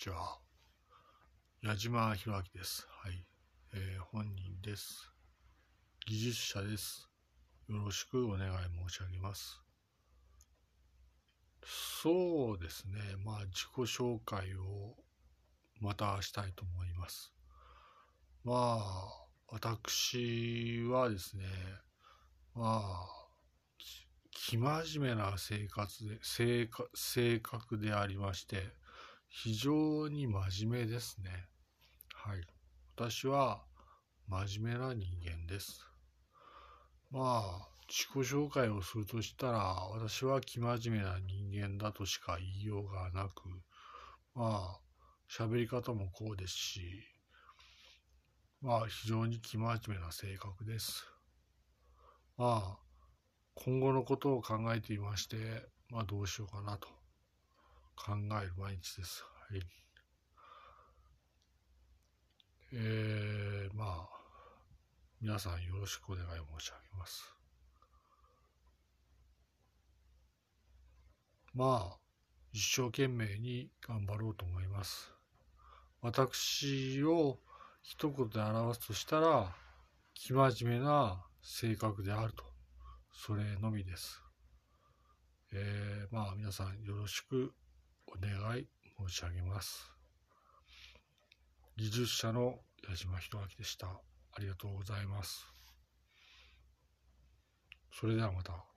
ちは。矢島博明です。はい。えー、本人です。技術者です。よろしくお願い申し上げます。そうですね。まあ、自己紹介をまたしたいと思います。まあ、私はですね、まあ、生真面目な生活で、性格でありまして、非常に真面目ですね。はい。私は真面目な人間です。まあ、自己紹介をするとしたら、私は生真面目な人間だとしか言いようがなく、まあ、喋り方もこうですし、まあ、非常に生真面目な性格です。まあ、今後のことを考えていまして、まあどうしようかなと考える毎日です。はい。えー、まあ、皆さんよろしくお願い申し上げます。まあ、一生懸命に頑張ろうと思います。私を一言で表すとしたら、生真面目な性格であると。それのみです。えー、まあ皆さんよろしくお願い申し上げます。技術者の矢島弘明でした。ありがとうございます。それではまた。